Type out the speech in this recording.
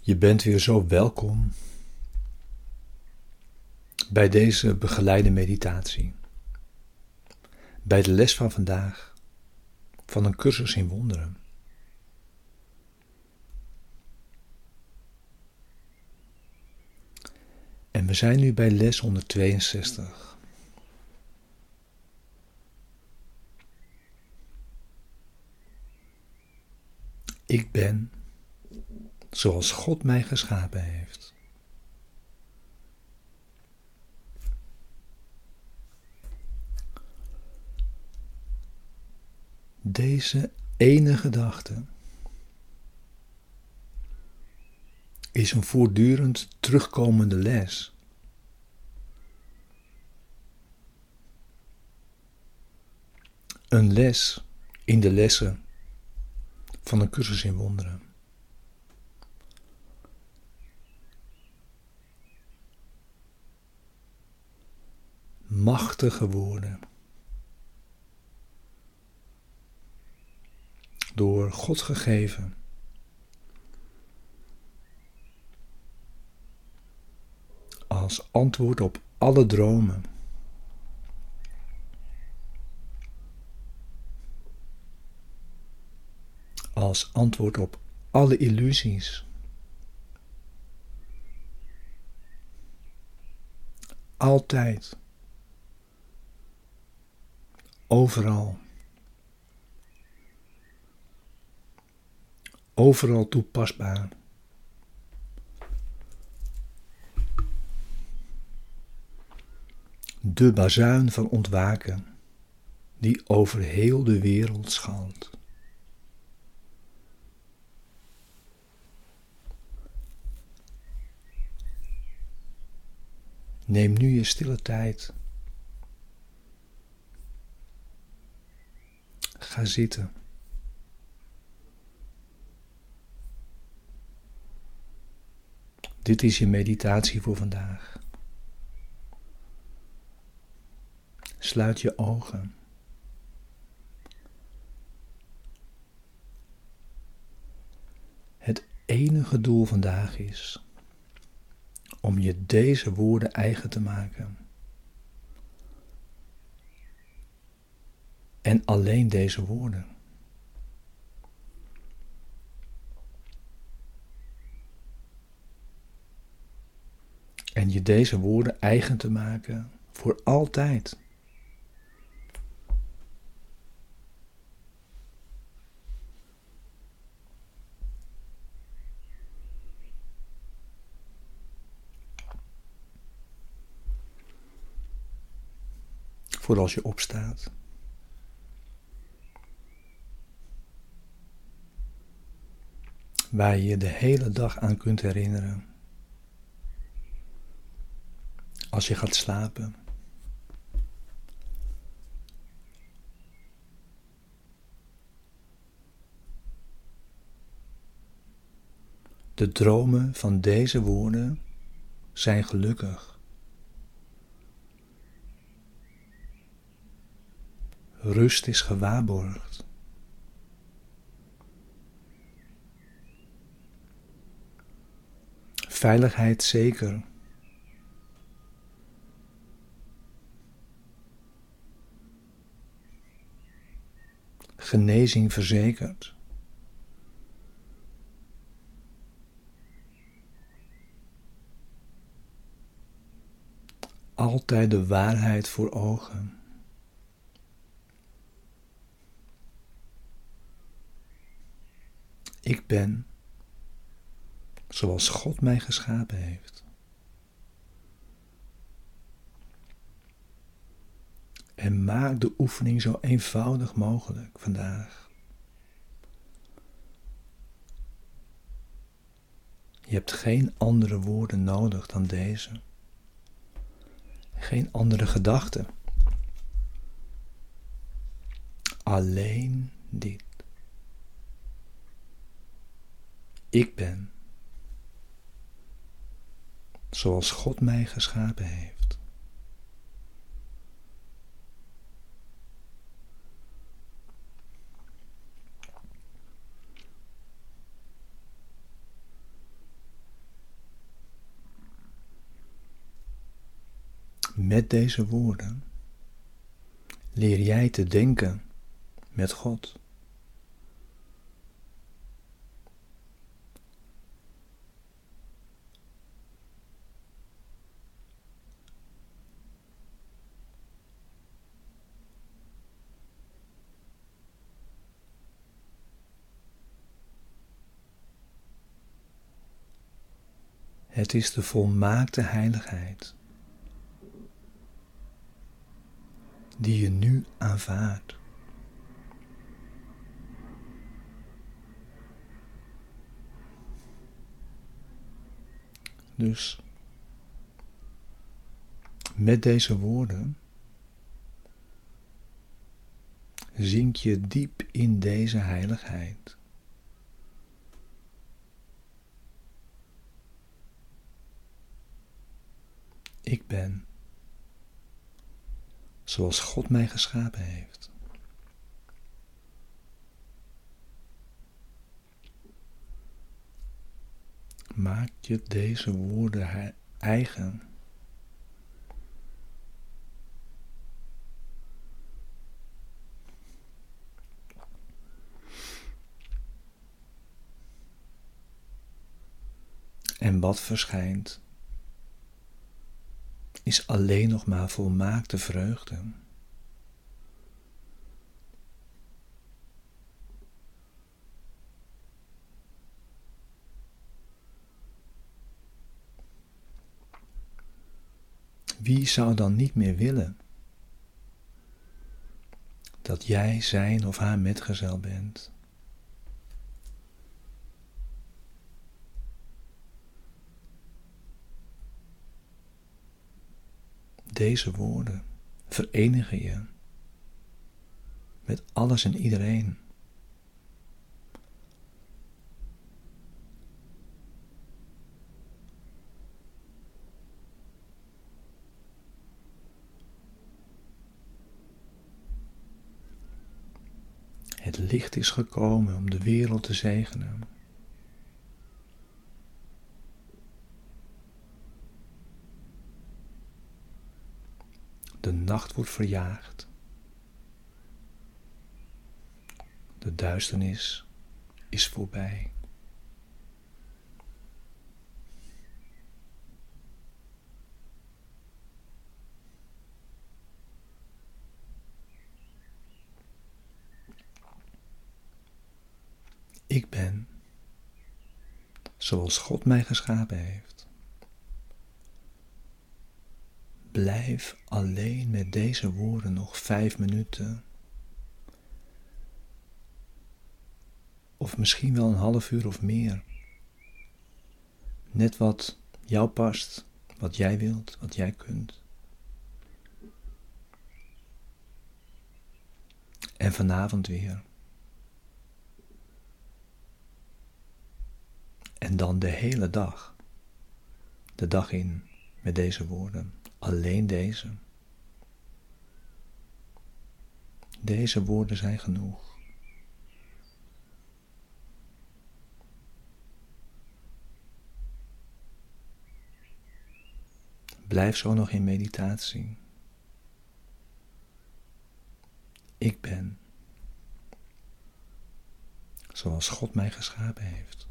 Je bent weer zo welkom bij deze begeleide meditatie. Bij de les van vandaag van een cursus in wonderen. En we zijn nu bij les 162. Ik ben zoals God mij geschapen heeft. Deze ene gedachte is een voortdurend terugkomende les. Een les in de lessen van een cursus in wonderen. Machtige woorden. Door God gegeven. Als antwoord op alle dromen. als antwoord op alle illusies. Altijd. Overal. Overal toepasbaar. De bazuin van ontwaken die over heel de wereld schalt. Neem nu je stille tijd. Ga zitten. Dit is je meditatie voor vandaag. Sluit je ogen. Het enige doel vandaag is om je deze woorden eigen te maken. En alleen deze woorden. En je deze woorden eigen te maken voor altijd. voor als je opstaat. Waar je je de hele dag aan kunt herinneren. Als je gaat slapen. De dromen van deze woorden zijn gelukkig. Rust is gewaarborgd. Veiligheid zeker. Genezing verzekerd. Altijd de waarheid voor ogen. Ik ben zoals God mij geschapen heeft. En maak de oefening zo eenvoudig mogelijk vandaag. Je hebt geen andere woorden nodig dan deze. Geen andere gedachten. Alleen dit. Ik ben zoals God mij geschapen heeft. Met deze woorden leer jij te denken met God. Het is de volmaakte heiligheid die je nu aanvaardt. Dus met deze woorden zink je diep in deze heiligheid. Ik ben zoals God mij geschapen heeft. Maak je deze woorden eigen. En wat verschijnt is alleen nog maar volmaakte vreugde. Wie zou dan niet meer willen dat jij zijn of haar metgezel bent? Deze woorden verenigen je met alles en iedereen. Het licht is gekomen om de wereld te zegenen. De nacht wordt verjaagd. De duisternis is voorbij. Ik ben zoals God mij geschapen heeft. Blijf alleen met deze woorden nog vijf minuten. Of misschien wel een half uur of meer. Net wat jou past, wat jij wilt, wat jij kunt. En vanavond weer. En dan de hele dag. De dag in met deze woorden. Alleen deze. Deze woorden zijn genoeg. Blijf zo nog in meditatie. Ik ben zoals God mij geschapen heeft.